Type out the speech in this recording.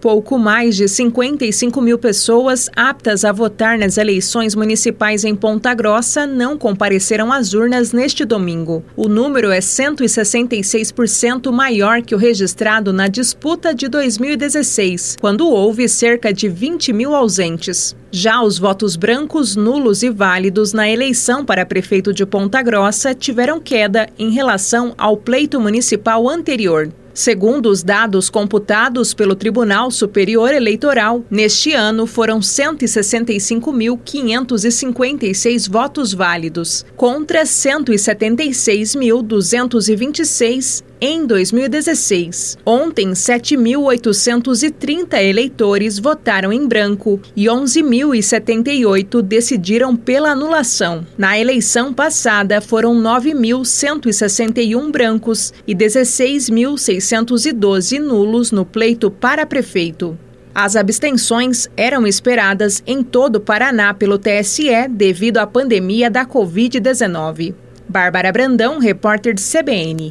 Pouco mais de 55 mil pessoas aptas a votar nas eleições municipais em Ponta Grossa não compareceram às urnas neste domingo. O número é 166% maior que o registrado na disputa de 2016, quando houve cerca de 20 mil ausentes. Já os votos brancos, nulos e válidos na eleição para prefeito de Ponta Grossa tiveram queda em relação ao pleito municipal anterior. Segundo os dados computados pelo Tribunal Superior Eleitoral, neste ano foram 165.556 votos válidos, contra 176.226 em 2016. Ontem, 7.830 eleitores votaram em branco e 11.078 decidiram pela anulação. Na eleição passada, foram 9.161 brancos e 16.612 nulos no pleito para prefeito. As abstenções eram esperadas em todo o Paraná pelo TSE devido à pandemia da Covid-19. Bárbara Brandão, repórter de CBN.